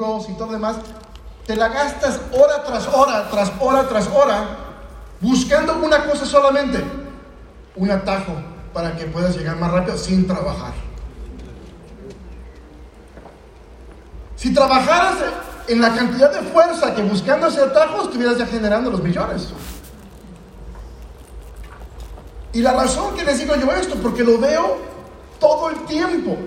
y todo demás, te la gastas hora tras hora, tras hora, tras hora, buscando una cosa solamente, un atajo para que puedas llegar más rápido sin trabajar. Si trabajaras en la cantidad de fuerza que buscando ese atajo, estuvieras ya generando los millones. Y la razón que les digo yo esto, porque lo veo todo el tiempo.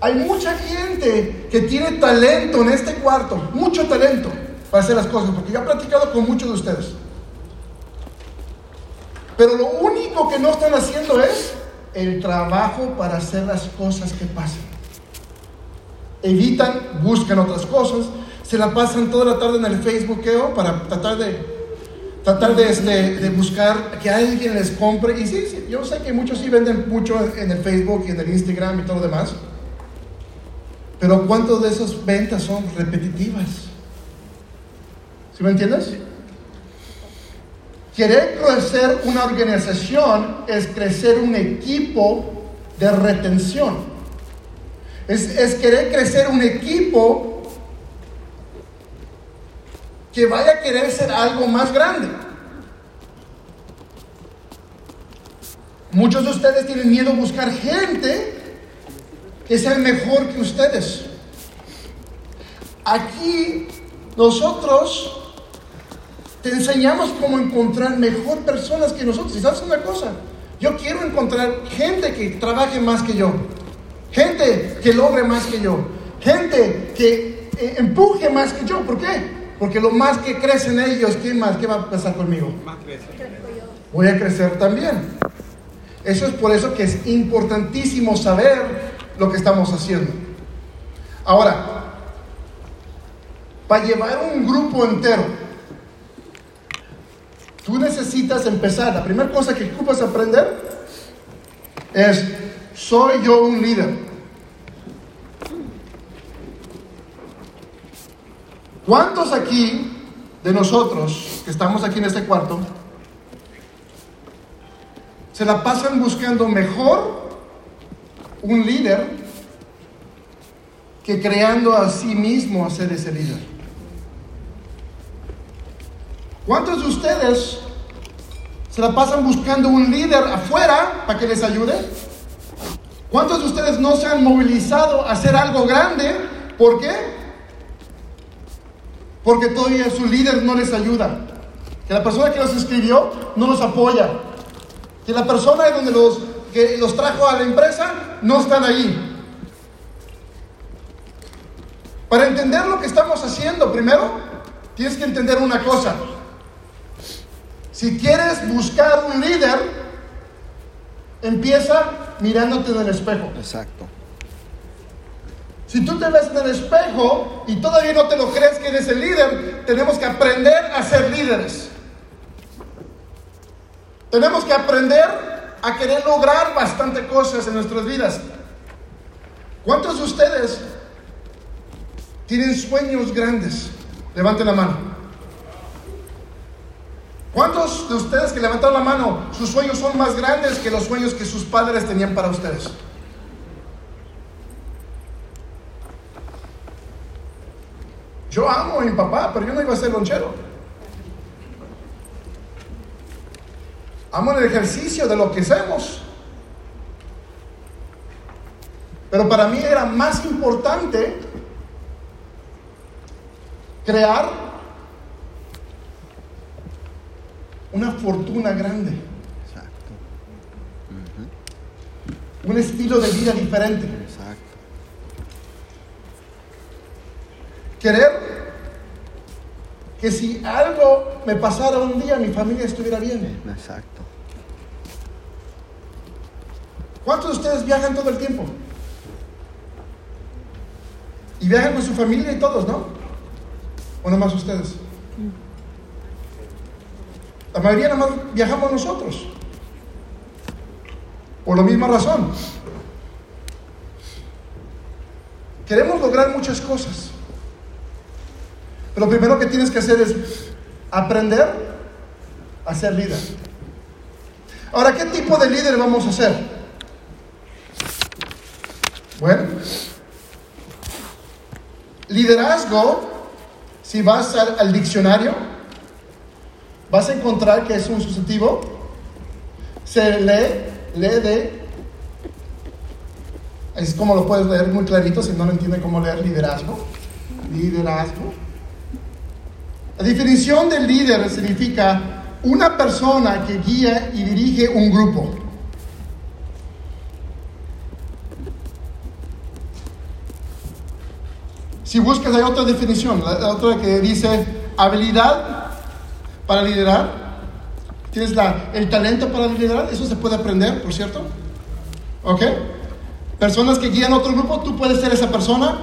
Hay mucha gente que tiene talento en este cuarto, mucho talento para hacer las cosas, porque yo he platicado con muchos de ustedes. Pero lo único que no están haciendo es el trabajo para hacer las cosas que pasen. Evitan, buscan otras cosas, se la pasan toda la tarde en el Facebookeo para tratar de tratar de, este, de, buscar que alguien les compre. Y sí, sí, yo sé que muchos sí venden mucho en el Facebook y en el Instagram y todo lo demás. Pero ¿cuántas de esas ventas son repetitivas? ¿Sí me entiendes? Querer crecer una organización es crecer un equipo de retención. Es, es querer crecer un equipo que vaya a querer ser algo más grande. Muchos de ustedes tienen miedo a buscar gente que sea mejor que ustedes. Aquí nosotros te enseñamos cómo encontrar mejor personas que nosotros. Y sabes una cosa, yo quiero encontrar gente que trabaje más que yo, gente que logre más que yo, gente que eh, empuje más que yo. ¿Por qué? Porque lo más que crecen ellos, ¿quién más? ¿Qué va a pasar conmigo? Voy a crecer también. Eso es por eso que es importantísimo saber lo que estamos haciendo. Ahora, para llevar un grupo entero, tú necesitas empezar. La primera cosa que ocupas aprender es, soy yo un líder. ¿Cuántos aquí de nosotros que estamos aquí en este cuarto se la pasan buscando mejor un líder que creando a sí mismo a ser ese líder. ¿Cuántos de ustedes se la pasan buscando un líder afuera para que les ayude? ¿Cuántos de ustedes no se han movilizado a hacer algo grande? ¿Por qué? Porque todavía su líder no les ayuda. Que la persona que los escribió no los apoya. Que la persona donde los que los trajo a la empresa no están ahí. Para entender lo que estamos haciendo, primero, tienes que entender una cosa. Si quieres buscar un líder, empieza mirándote en el espejo. Exacto. Si tú te ves en el espejo y todavía no te lo crees que eres el líder, tenemos que aprender a ser líderes. Tenemos que aprender a querer lograr bastante cosas en nuestras vidas. ¿Cuántos de ustedes tienen sueños grandes? Levanten la mano. ¿Cuántos de ustedes que levantaron la mano, sus sueños son más grandes que los sueños que sus padres tenían para ustedes? Yo amo a mi papá, pero yo no iba a ser lonchero. Amo el ejercicio de lo que hacemos. Pero para mí era más importante crear una fortuna grande. Exacto. Un estilo de vida diferente. Exacto. Querer que si algo me pasara un día, mi familia estuviera bien. Exacto. ¿Cuántos de ustedes viajan todo el tiempo? Y viajan con su familia y todos, ¿no? ¿O más ustedes? La mayoría nada más viajamos nosotros. Por la misma razón. Queremos lograr muchas cosas. Pero lo primero que tienes que hacer es aprender a ser líder. Ahora, ¿qué tipo de líder vamos a ser? Bueno, Liderazgo, si vas al, diccionario, vas a encontrar que es un sustantivo. Se lee, lee de. Es como lo puedes leer muy clarito si no lo entienden cómo leer liderazgo. Liderazgo. La definición de líder significa una persona que guía y dirige un grupo. Si buscas, hay otra definición, la, otra que dice habilidad para liderar. Tienes la, el talento para liderar, eso se puede aprender, por cierto. ¿Ok? Personas que guían otro grupo, tú puedes ser esa persona.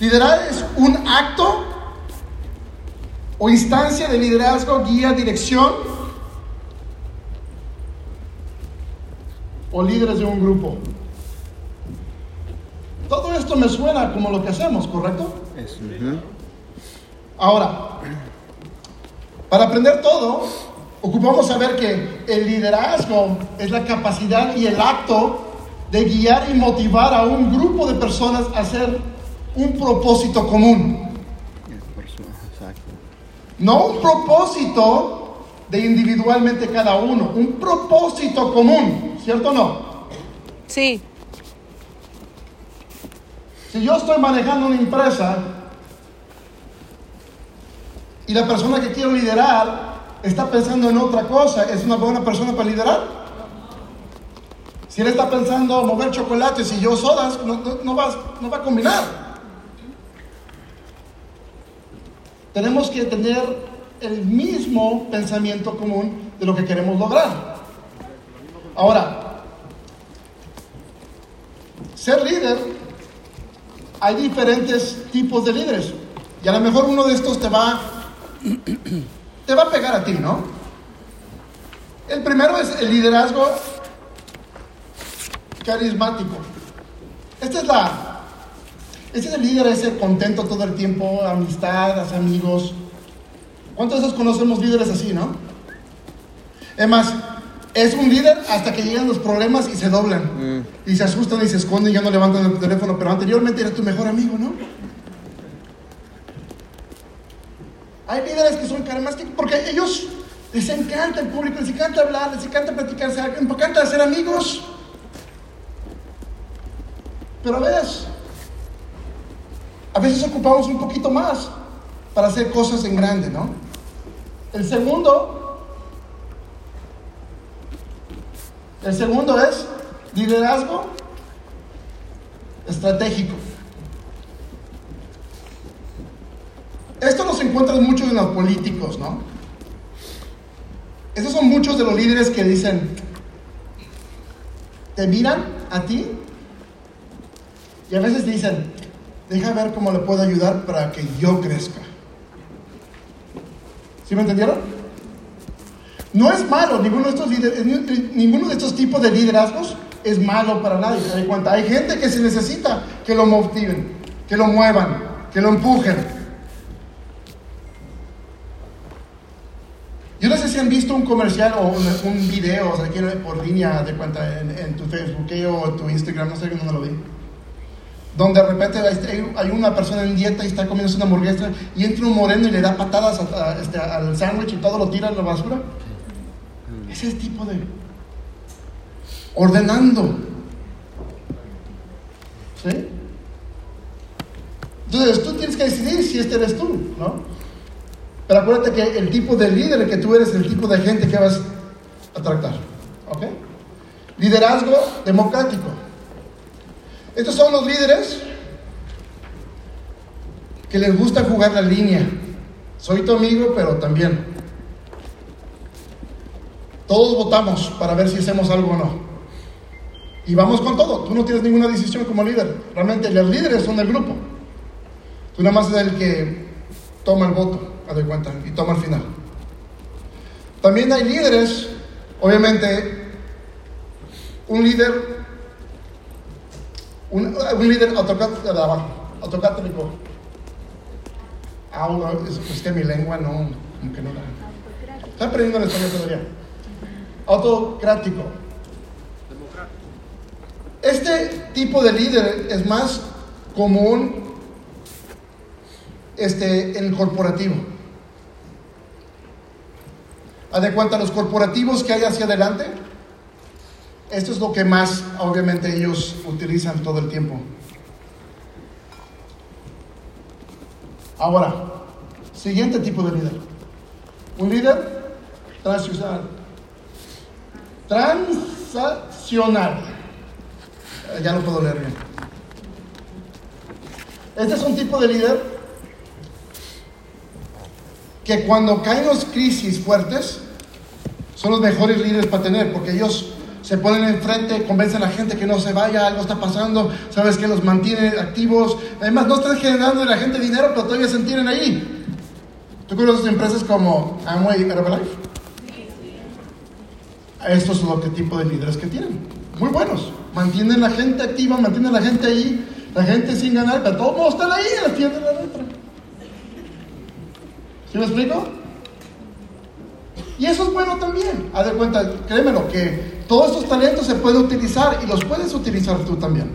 Liderar es un acto o instancia de liderazgo, guía, dirección o líderes de un grupo. Todo esto me suena como lo que hacemos, ¿correcto? Ahora, para aprender todo, ocupamos saber que el liderazgo es la capacidad y el acto de guiar y motivar a un grupo de personas a hacer un propósito común. No un propósito de individualmente cada uno, un propósito común, ¿cierto o no? Sí. Si yo estoy manejando una empresa y la persona que quiero liderar está pensando en otra cosa, ¿es una buena persona para liderar? Si él está pensando mover chocolates y yo sodas, no, va, no va a combinar. Tenemos que tener el mismo pensamiento común de lo que queremos lograr. Ahora, ser líder hay diferentes tipos de líderes. Y a lo mejor uno de estos te va, te va a pegar a ti, ¿no? El primero es el liderazgo carismático. Este es la, este es el líder ese contento todo el tiempo, amistad, amigos. ¿Cuántos de esos conocemos líderes así, no? Es más, es un líder hasta que llegan los problemas y se doblan. Mm. Y se asustan y se esconden y ya no levantan el teléfono. Pero anteriormente era tu mejor amigo, ¿no? Hay líderes que son carismáticos porque ellos les encanta el público, les encanta hablar, les encanta platicar, les encanta hacer amigos. Pero ves, a veces ocupamos un poquito más para hacer cosas en grande, ¿no? El segundo El segundo es liderazgo estratégico. Esto nos encuentra muchos en los políticos, ¿no? Esos son muchos de los líderes que dicen, te miran a ti y a veces dicen, deja ver cómo le puedo ayudar para que yo crezca. ¿Sí me entendieron? No es malo, ninguno de estos, ninguno de estos tipos de liderazgos es malo para nadie. ¿Se cuenta? Hay gente que se necesita que lo motiven, que lo muevan, que lo empujen. Yo no sé si han visto un comercial o un, video, o sea, por línea de cuenta en, tu Facebook o tu Instagram, no sé dónde lo vi. Donde de repente hay una persona en dieta y está comiendo una hamburguesa y entra un moreno y le da patadas este, al sándwich y todo lo tira en la basura. Ese tipo de ordenando. ¿Sí? Entonces tú tienes que decidir si este eres tú, ¿no? Pero acuérdate que el tipo de líder que tú eres, el tipo de gente que vas a tratar. ¿Ok? Liderazgo democrático. Estos son los líderes que les gusta jugar la línea. Soy tu amigo, pero también todos votamos para ver si hacemos algo o no. Y vamos con todo. Tú no tienes ninguna decisión como líder. Realmente los líderes son del grupo. Tú nada más eres el que toma el voto, a cuenta, y toma el final. También hay líderes, obviamente, un líder, un, líder autocrático. Ah, es, que mi lengua no, aunque no Está aprendiendo el español todavía autocrático. Este tipo de líder es más común este, en el corporativo. Haz de cuenta los corporativos que hay hacia adelante. Esto es lo que más, obviamente, ellos utilizan todo el tiempo. Ahora, siguiente tipo de líder. Un líder transaccional. Transaccional. Eh, Ya no puedo leer bien. Este es un tipo de líder que cuando caen las crisis fuertes, son los mejores líderes para tener, porque ellos se ponen enfrente, convencen a la gente que no se vaya, algo está pasando, sabes que los mantiene activos. Además, no están generando a la gente dinero, pero todavía se mantienen ahí. ¿Tú conoces empresas como Amway y Herbalife? Estos son los tipo de líderes que tienen. Muy buenos. Mantienen la gente activa, mantienen la gente ahí, la gente sin ganar, pero todos modos están ahí en la letra. ¿Sí me explico? Y eso es bueno también. Haz de cuenta, créemelo, que todos estos talentos se pueden utilizar y los puedes utilizar tú también.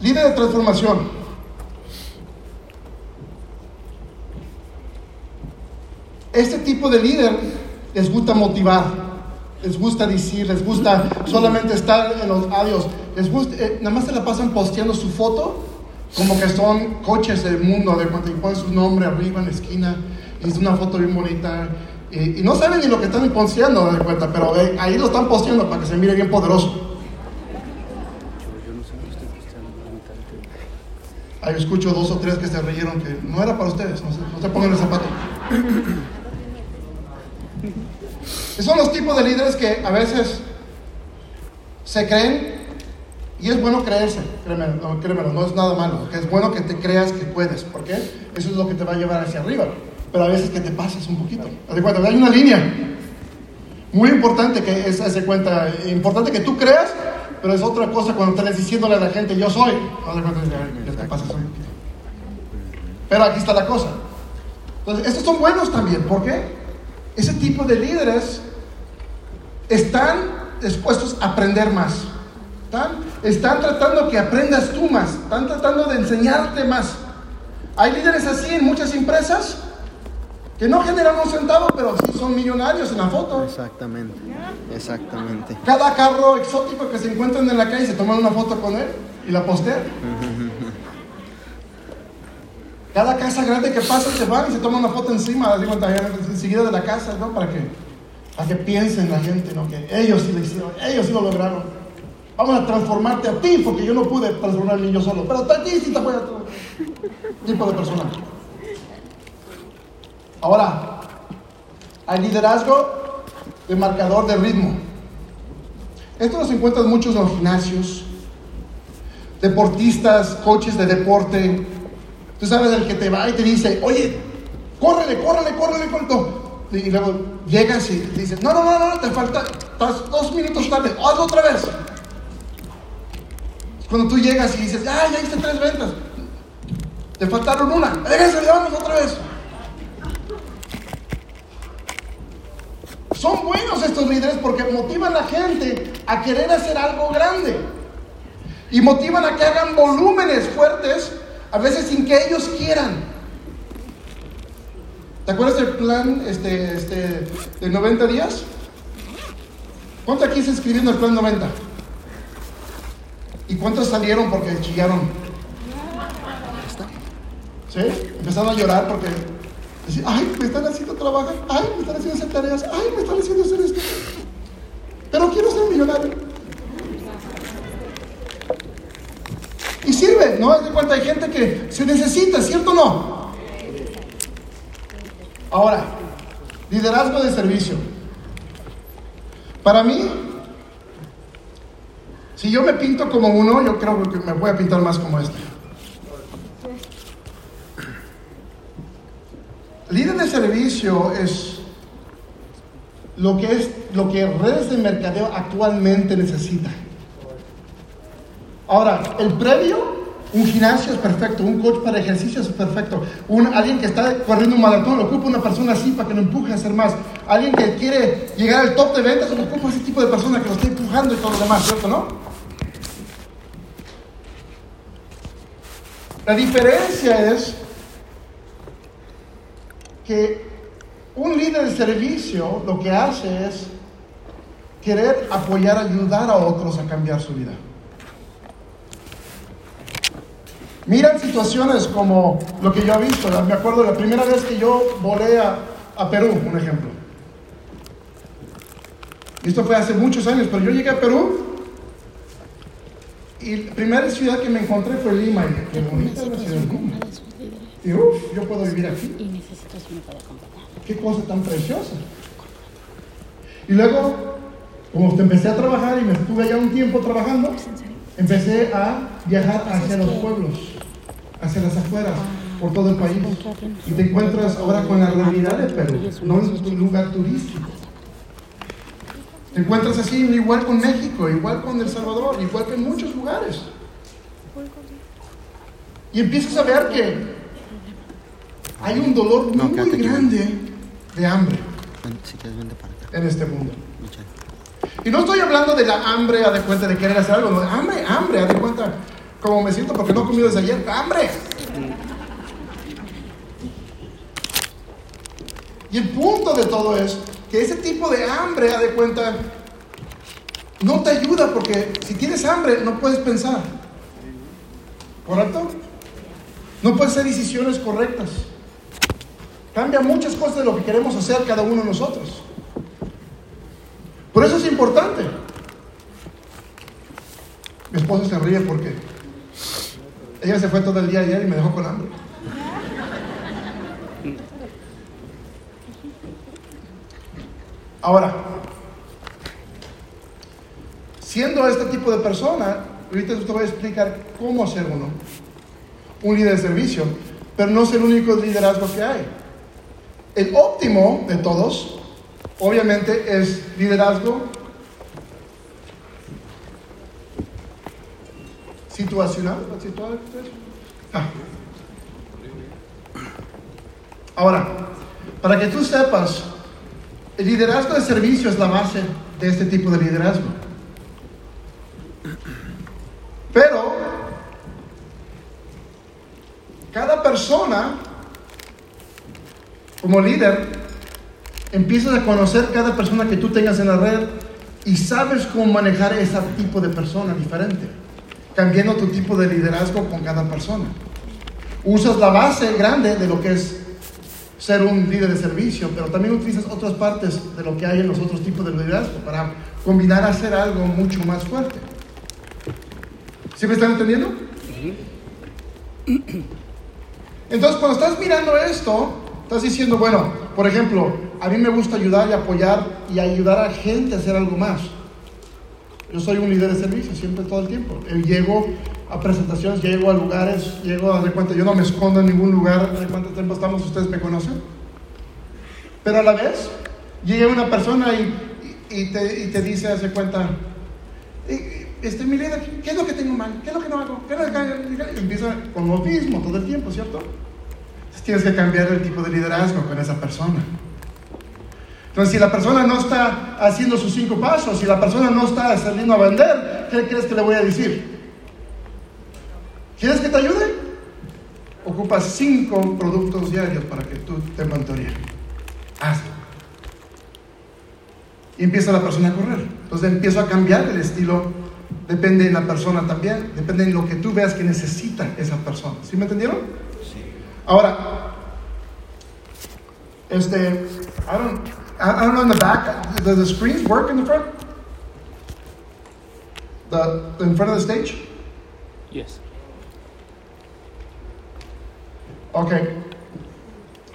Líder de transformación. Este tipo de líder les gusta motivar, les gusta decir, les gusta solamente estar en los adiós, les gusta, eh, nada más se la pasan posteando su foto como que son coches del mundo, de cuando ponen su nombre arriba en la esquina y una foto bien bonita. Y, no saben ni lo que están posteando, de cuenta, pero ahí lo están posteando para que se mire bien poderoso. Ahí escucho dos o tres que se reyeron que no era para ustedes, no se, no se pongan el zapato. Son los tipos de líderes que a veces se creen y es bueno creerse, créemelo, no, créemelo, no es nada malo, es bueno que te creas que puedes, ¿por qué? Eso es lo que te va a llevar hacia arriba, pero a veces que te pases un poquito. Hay una línea muy importante que es, haz de cuenta, importante que tú creas, pero es otra cosa cuando estás diciéndole a la gente, yo soy. Pero aquí está la cosa. Entonces, estos son buenos también, ¿por qué? Ese tipo de líderes están dispuestos a aprender más. Están, están tratando que aprendas tú más. Están tratando de enseñarte más. Hay líderes así en muchas empresas que no generan un centavo, pero sí son millonarios en la foto. Exactamente, exactamente. Cada carro exótico que se encuentran en la calle se toman una foto con él y la postean. Cada casa grande que pasa se van y se toman una foto encima, enseguida de la casa, ¿no? Para que, para que piensen la gente, ¿no? Que ellos sí lo hicieron, ellos sí lo lograron. Vamos a transformarte a ti, porque yo no pude transformarme yo solo, pero a ti sí te voy a transformar. Tipo de persona. Ahora, hay liderazgo de marcador de ritmo. Esto nos encuentras muchos en los gimnasios, deportistas, coaches de deporte. Tú sabes el que te va y te dice, oye, córrele, córrele, córrele, corto. Y luego llegas y dices, no, no, no, no, te falta, estás dos minutos tarde, hazlo otra vez. Cuando tú llegas y dices, ah, ya hice tres ventas, te faltaron una, regresa, vamos otra vez. Son buenos estos líderes porque motivan a la gente a querer hacer algo grande. Y motivan a que hagan volúmenes fuertes, a veces sin que ellos quieran. ¿Te acuerdas del plan este, este, de 90 días? ¿Cuántos aquí se inscribieron en el plan 90? ¿Y cuántos salieron porque chillaron? ¿Sí? Empezaron a llorar porque ay, me están haciendo trabajar, ay, me están haciendo hacer tareas, ay, me están haciendo hacer esto. Pero quiero ser millonario. Y sirve, ¿no? De cuenta hay gente que se necesita, ¿cierto o no? Ahora, liderazgo de servicio. Para mí, si yo me pinto como uno, yo creo que me voy a pintar más como este. Líder de servicio es lo que es lo que redes de mercadeo actualmente necesitan. Ahora, el previo, un gimnasio es perfecto, un coach para ejercicio es perfecto, un, alguien que está corriendo un maratón, ocupa una persona así para que lo empuje a hacer más, alguien que quiere llegar al top de ventas, ocupa ese tipo de persona que lo está empujando y todo lo demás, ¿cierto, no? La diferencia es que un líder de servicio lo que hace es querer apoyar, ayudar a otros a cambiar su vida. Miran situaciones como lo que yo he visto. Me acuerdo la primera vez que yo volé a, a Perú, un ejemplo. Esto fue hace muchos años, pero yo llegué a Perú y la primera ciudad que me encontré fue Lima. Y qué bonita la ciudad Lima. Y uff, yo puedo vivir aquí. Y necesito si me puede acompañar. Qué cosa tan preciosa. Y luego, como empecé a trabajar y me estuve allá un tiempo trabajando, empecé a viajar hacia los pueblos, hacia las afueras, por todo el país. Y te encuentras ahora con la realidad de Perú, no es un lugar turístico. Te encuentras así igual con México, igual con El Salvador, igual que en muchos lugares. Y empiezas a ver que hay un dolor muy, grande de hambre en este mundo. Y no estoy hablando de la hambre, a de cuenta de querer hacer algo, no, hambre, hambre, a de cuenta como me siento porque no he comido desde ayer, hambre. Y el punto de todo es que ese tipo de hambre, a de cuenta, no te ayuda porque si tienes hambre no puedes pensar. ¿Correcto? No puedes hacer decisiones correctas. Cambia muchas cosas de lo que queremos hacer cada uno de nosotros. Por eso es importante. Mi esposa se ríe porque ella se fue todo el día ayer y me dejó con hambre. Ahora, siendo este tipo de persona, ahorita te voy a explicar cómo ser uno, un líder de servicio, pero no es el único liderazgo que hay. El óptimo de todos, obviamente, es liderazgo situacional. Ah. Ahora, para que tú sepas, el liderazgo de servicio es la base de este tipo de liderazgo. Pero, cada persona, como líder, empiezas a conocer cada persona que tú tengas en la red y sabes cómo manejar ese tipo de persona diferente, cambiando tu tipo de liderazgo con cada persona. Usas la base grande de lo que es ser un líder de servicio, pero también utilizas otras partes de lo que hay en los otros tipos de liderazgo para combinar a hacer algo mucho más fuerte. ¿Sí me están entendiendo? Entonces, cuando estás mirando esto, estás diciendo, bueno, por ejemplo, a mí me gusta ayudar y apoyar y ayudar a gente a hacer algo más. Yo soy un líder de servicio, siempre todo el tiempo. Llego a presentaciones, llego a lugares, llego a de cuenta, yo no me escondo en ningún lugar, de cuánto tiempo estamos, ustedes me conocen. Pero a la vez, llega una persona y, y- y te, y te dice, hace cuenta, "Eh, este, mi líder, ¿qué es lo que tengo mal? ¿Qué es lo que no hago? ¿Qué es lo que empieza con lo mismo todo el tiempo, ¿cierto? Entonces tienes que cambiar el tipo de liderazgo con esa persona. Entonces, si la persona no está haciendo sus cinco pasos, si la persona no está saliendo a vender, ¿qué crees que le voy a decir? ¿Quieres que te ayude? Ocupas cinco productos diarios para que tú te mentoríes. Hazlo. Y empieza la persona a correr. Entonces empiezo a cambiar el estilo. Depende de la persona también. Depende de lo que tú veas que necesita esa persona. ¿Sí me entendieron? Ahora, este, I don't, I, don't know in the back, does the screens work in the front? The, in front of the stage? Yes. Ok.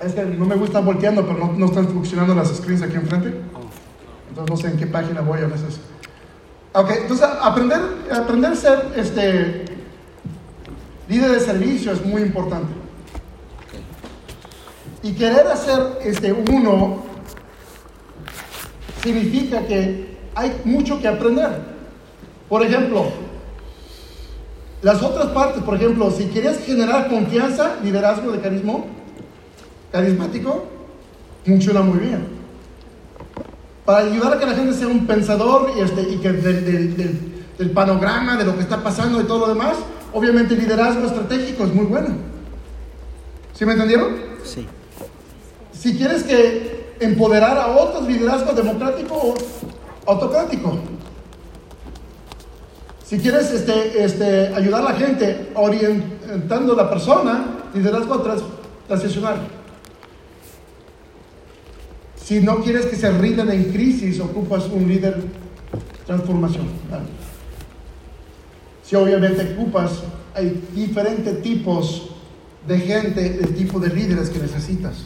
Es que no me gusta volteando, pero no, no están funcionando las screens aquí enfrente. Entonces no sé en qué página voy a veces. Ok, entonces aprender, aprender a ser este, líder de servicio es muy importante. Y querer hacer este, uno significa que hay mucho que aprender. Por ejemplo, las otras partes, por ejemplo, si quieres generar confianza, liderazgo de carisma, carismático, funciona muy bien. Para ayudar a que la gente sea un pensador y, este, y que del, del- del- del panorama, de lo que está pasando y todo lo demás, obviamente liderazgo estratégico es muy bueno. ¿Sí me entendieron? Sí. Si quieres que empoderar a otros, liderazgo democrático o autocrático. Si quieres este, este, ayudar a la gente orientando a la persona, liderazgo tras, transicional. Si no quieres que se rindan en crisis, ocupas un líder transformación. Si obviamente ocupas, hay diferentes tipos de gente, el tipo de líderes que necesitas.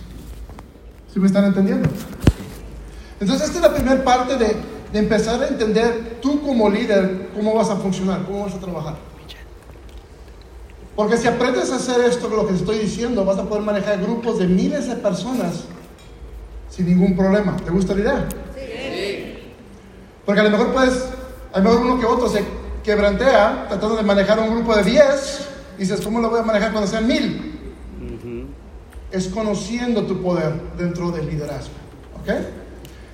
¿Sí me están entendiendo? Entonces, esta es la primera parte de, de empezar a entender tú como líder cómo vas a funcionar, cómo vas a trabajar. Porque si aprendes a hacer esto, lo que te estoy diciendo, vas a poder manejar grupos de miles de personas sin ningún problema. ¿Te gusta la idea? Sí. Porque a lo mejor puedes, a lo mejor uno que otro se quebrantea tratando de manejar un grupo de 10 y dices, ¿cómo lo voy a manejar cuando sean mil? Es conociendo tu poder dentro del liderazgo. ¿Ok?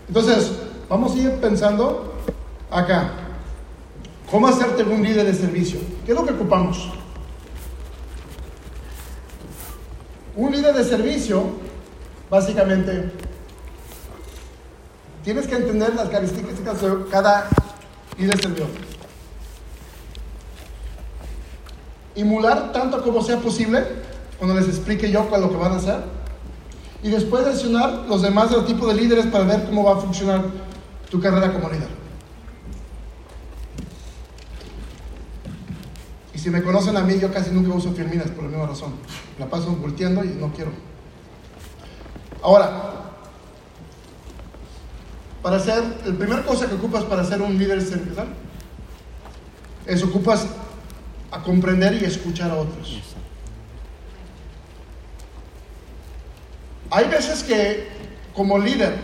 Entonces, vamos a ir pensando acá. ¿Cómo hacerte un líder de servicio? ¿Qué es lo que ocupamos? Un líder de servicio, básicamente, tienes que entender las características de cada líder servidor. Emular tanto como sea posible, cuando les explique yo cuál lo que van a hacer. Y después seleccionar los demás del tipo de líderes para ver cómo va a funcionar tu carrera como líder. Y si me conocen a mí, yo casi nunca uso firminas por la misma razón. La paso volteando y no quiero. Ahora, para ser, la primera cosa que ocupas para ser un líder servicial es ocupas a comprender y escuchar a otros. Hay veces que como líder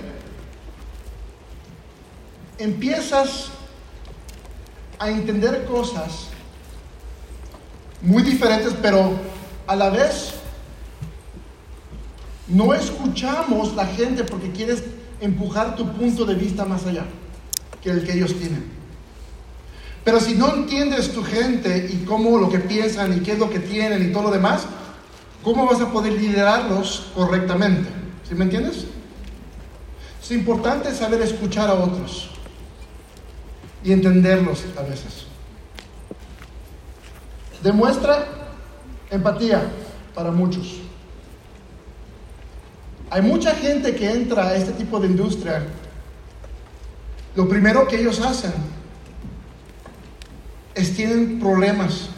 empiezas a entender cosas muy diferentes, pero a la vez no escuchamos la gente porque quieres empujar tu punto de vista más allá que el que ellos tienen. Pero si no entiendes tu gente y cómo lo que piensan y qué es lo que tienen y todo lo demás, ¿cómo vas a poder liderarlos correctamente? ¿Sí me entiendes? Es importante saber escuchar a otros y entenderlos a veces. Demuestra empatía para muchos. Hay mucha gente que entra a este tipo de industria. Lo primero que ellos hacen es tienen problemas.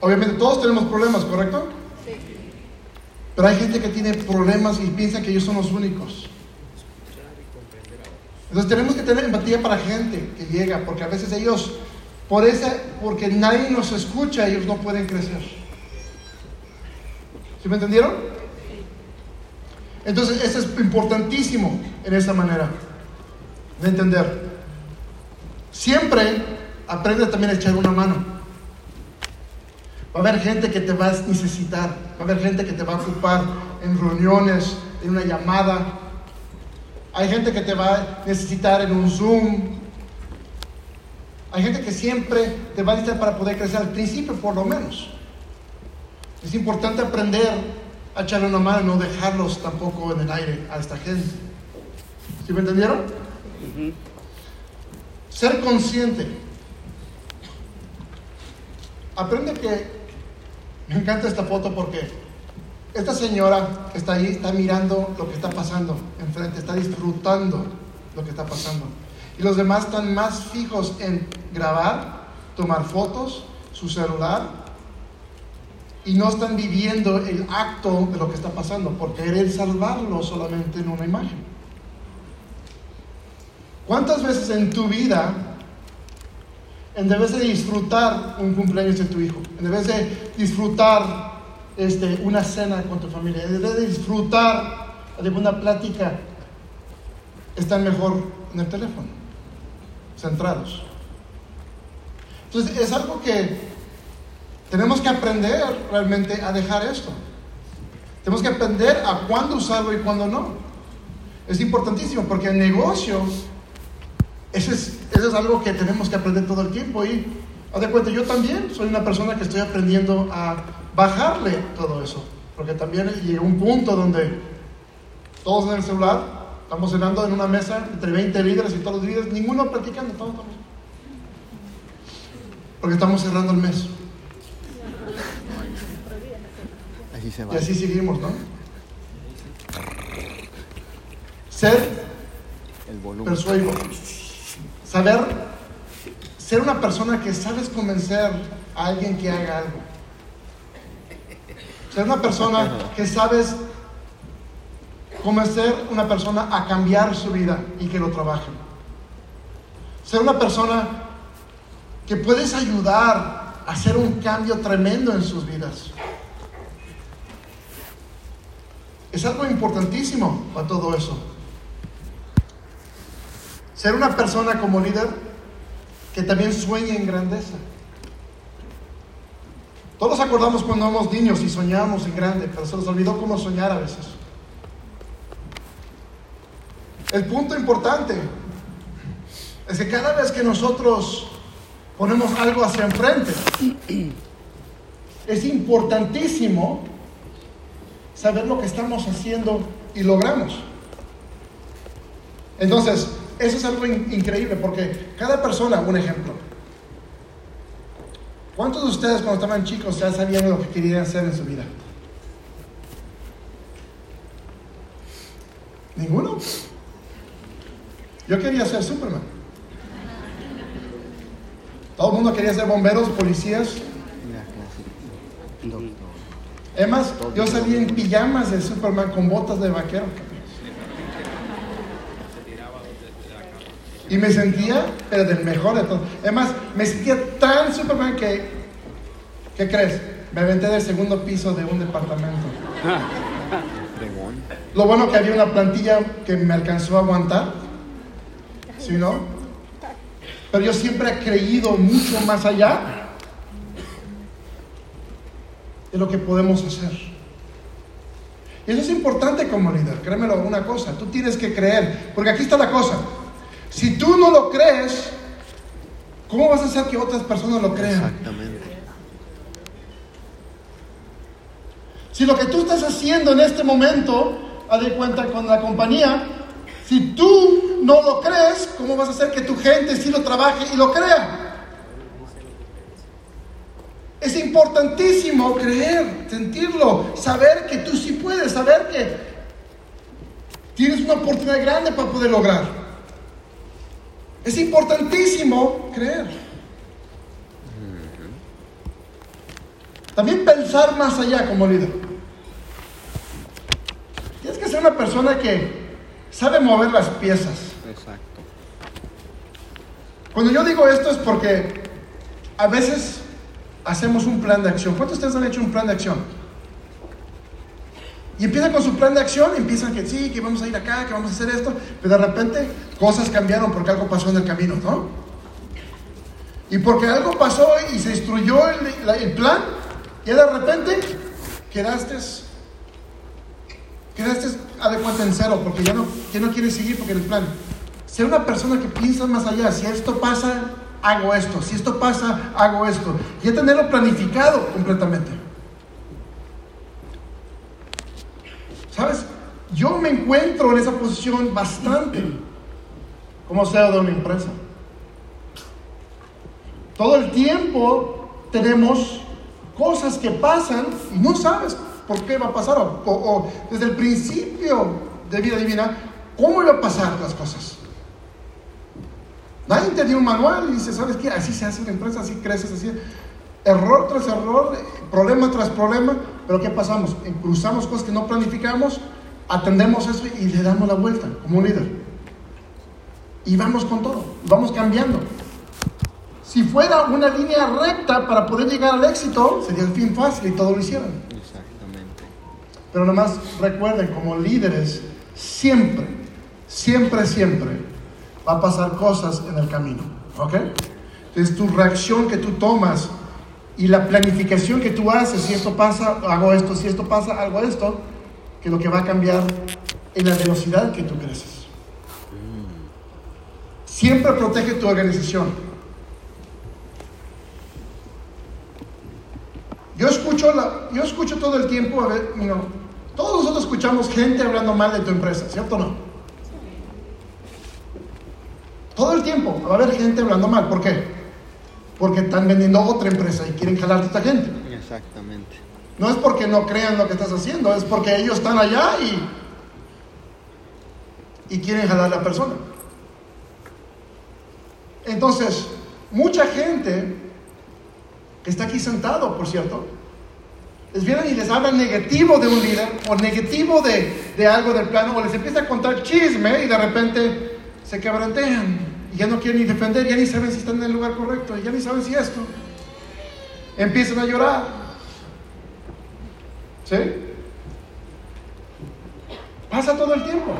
Obviamente todos tenemos problemas, ¿correcto? Pero hay gente que tiene problemas y piensa que ellos son los únicos. Entonces tenemos que tener empatía para gente que llega, porque a veces ellos, por ese, porque nadie nos escucha, ellos no pueden crecer. ¿Sí me entendieron? Entonces, eso es importantísimo en esta manera de entender. Siempre aprende también a echar una mano. Va a haber gente que te va a necesitar, va a haber gente que te va a ocupar en reuniones, en una llamada. Hay gente que te va a necesitar en un Zoom. Hay gente que siempre te va a necesitar para poder crecer, al principio por lo menos. Es importante aprender a echarle una mano no dejarlos tampoco en el aire a esta gente. ¿Sí me entendieron? Ser consciente Aprende que me encanta esta foto porque esta señora está ahí está mirando lo que está pasando enfrente, está disfrutando lo que está pasando. Y los demás están más fijos en grabar, tomar fotos, su celular, y no están viviendo el acto de lo que está pasando por querer salvarlo solamente en una imagen. ¿Cuántas veces en tu vida en vez de disfrutar un cumpleaños de tu hijo, en vez de disfrutar este, una cena con tu familia, en vez de disfrutar de una plática, están mejor en el teléfono, centrados. Entonces es algo que tenemos que aprender realmente a dejar esto. Tenemos que aprender a cuándo usarlo y cuándo no. Es importantísimo porque el negocio eso es, eso es algo que tenemos que aprender todo el tiempo y Haz de cuenta, yo también soy una persona que estoy aprendiendo a bajarle todo eso. Porque también llegó un punto donde todos en el celular, estamos cenando en una mesa entre 20 líderes y todos los líderes, ninguno platicando, todos. Porque estamos cerrando el mes. Así se va. Y así seguimos, ¿no? Ser El volumen. persuasivo. Saber ser una persona que sabes convencer a alguien que haga algo. Ser una persona que sabes convencer a una persona a cambiar su vida y que lo trabaje. Ser una persona que puedes ayudar a hacer un cambio tremendo en sus vidas. Es algo importantísimo para todo eso. Ser una persona como líder que también sueña en grandeza. Todos acordamos cuando éramos niños y soñábamos en grande, pero se nos olvidó cómo soñar a veces. El punto importante es que cada vez que nosotros ponemos algo hacia enfrente, es importantísimo saber lo que estamos haciendo y logramos. Entonces, eso es algo in- increíble porque cada persona, un ejemplo. ¿Cuántos de ustedes cuando estaban chicos ya sabían lo que querían hacer en su vida? ¿Ninguno? Yo quería ser Superman. Todo el mundo quería ser bomberos, policías. Doctor. Además, yo salía en pijamas de Superman con botas de vaquero. Y me sentía, pero del mejor de todos. Además, me sentía tan Superman que, ¿qué crees? Me aventé del segundo piso de un departamento. Lo bueno que había una plantilla que me alcanzó a aguantar. ¿Sí, no? Pero yo siempre he creído mucho más allá de lo que podemos hacer. Y eso es importante como líder, créemelo una cosa, tú tienes que creer, porque aquí está la cosa. Si tú no lo crees, ¿cómo vas a hacer que otras personas lo crean? Exactamente. Si lo que tú estás haciendo en este momento, haz de cuenta con la compañía, si tú no lo crees, ¿cómo vas a hacer que tu gente sí lo trabaje y lo crea? Es importantísimo creer, sentirlo, saber que tú sí puedes, saber que tienes una oportunidad grande para poder lograr. Es importantísimo creer. También pensar más allá como líder. Tienes que ser una persona que sabe mover las piezas. Exacto. Cuando yo digo esto es porque a veces hacemos un plan de acción. ¿Cuántos de ustedes han hecho un plan de acción? Y empiezan con su plan de acción, empiezan que sí, que vamos a ir acá, que vamos a hacer esto, pero de repente cosas cambiaron porque algo pasó en el camino, ¿no? Y porque algo pasó y se destruyó el, la- el plan, y de repente quedaste, quedaste a de cuenta en cero, porque ya no, ya no quieres seguir porque el plan. Ser una persona que piensa más allá, si esto pasa, hago esto, si esto pasa, hago esto, ya tenerlo planificado completamente. ¿Sabes? Yo me encuentro en esa posición bastante como CEO de una empresa. Todo el tiempo tenemos cosas que pasan y no sabes por qué va a pasar o, desde el principio de vida divina, cómo iba a pasar las cosas. Nadie te dio un manual y dice, ¿sabes qué? Así se hace una empresa, así creces, así. Error tras error, problema tras problema, pero ¿qué pasamos? Cruzamos cosas que no planificamos, atendemos eso y le damos la vuelta como un líder. Y vamos con todo, vamos cambiando. Si fuera una línea recta para poder llegar al éxito, sería el fin fácil y todo lo hicieran. Exactamente. Pero nomás recuerden, como líderes, siempre, siempre, siempre va a pasar cosas en el camino. ¿Ok? Entonces tu reacción que tú tomas y la planificación que tú haces, si esto pasa, hago esto, si esto pasa, hago esto, que lo que va a cambiar en la velocidad que tú creces. Siempre protege tu organización. escucho, la, yo escucho todo el tiempo, a ver, you todos nosotros escuchamos gente hablando mal de tu empresa, ¿cierto o no? Todo el tiempo va a haber gente hablando mal. ¿Por qué? Porque están vendiendo otra empresa y quieren jalarte a esta gente. Exactamente. No es porque no crean lo que estás haciendo, es porque ellos están allá y, y quieren jalar a la persona. Entonces, mucha gente que está aquí sentado, por cierto, les vienen y les hablan negativo de un líder o negativo de, de algo del plano o les empieza a contar chisme y de repente se quebrantean ya no quieren ni defender, ya ni saben si están en el lugar correcto, ya ni saben si esto. Empiezan a llorar. ¿Sí? Pasa todo el tiempo.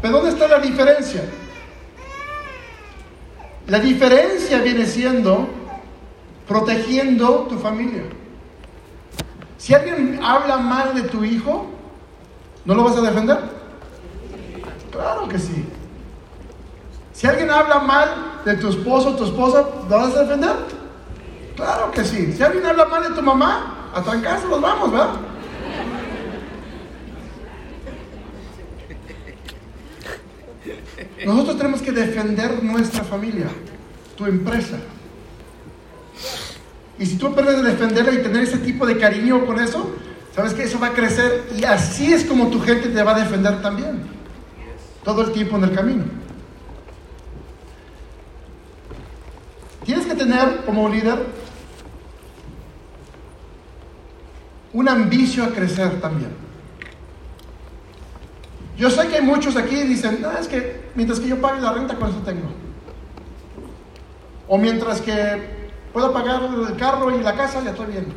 Pero ¿dónde está la diferencia? La diferencia viene siendo protegiendo tu familia. Si alguien habla mal de tu hijo, ¿no lo vas a defender? Claro que sí. Si alguien habla mal de tu esposo o tu esposa, ¿lo vas a defender? Claro que sí. Si alguien habla mal de tu mamá, a trancarse los vamos, ¿verdad? Nosotros tenemos que defender nuestra familia, tu empresa. Y si tú aprendes a defenderla y tener ese tipo de cariño con eso, sabes que eso va a crecer y así es como tu gente te va a defender también. Todo el tiempo en el camino. Tienes que tener como líder un ambicio a crecer también. Yo sé que hay muchos aquí dicen, no, es que mientras que yo pague la renta, con eso tengo. O mientras que puedo pagar el carro y la casa, ya estoy bien.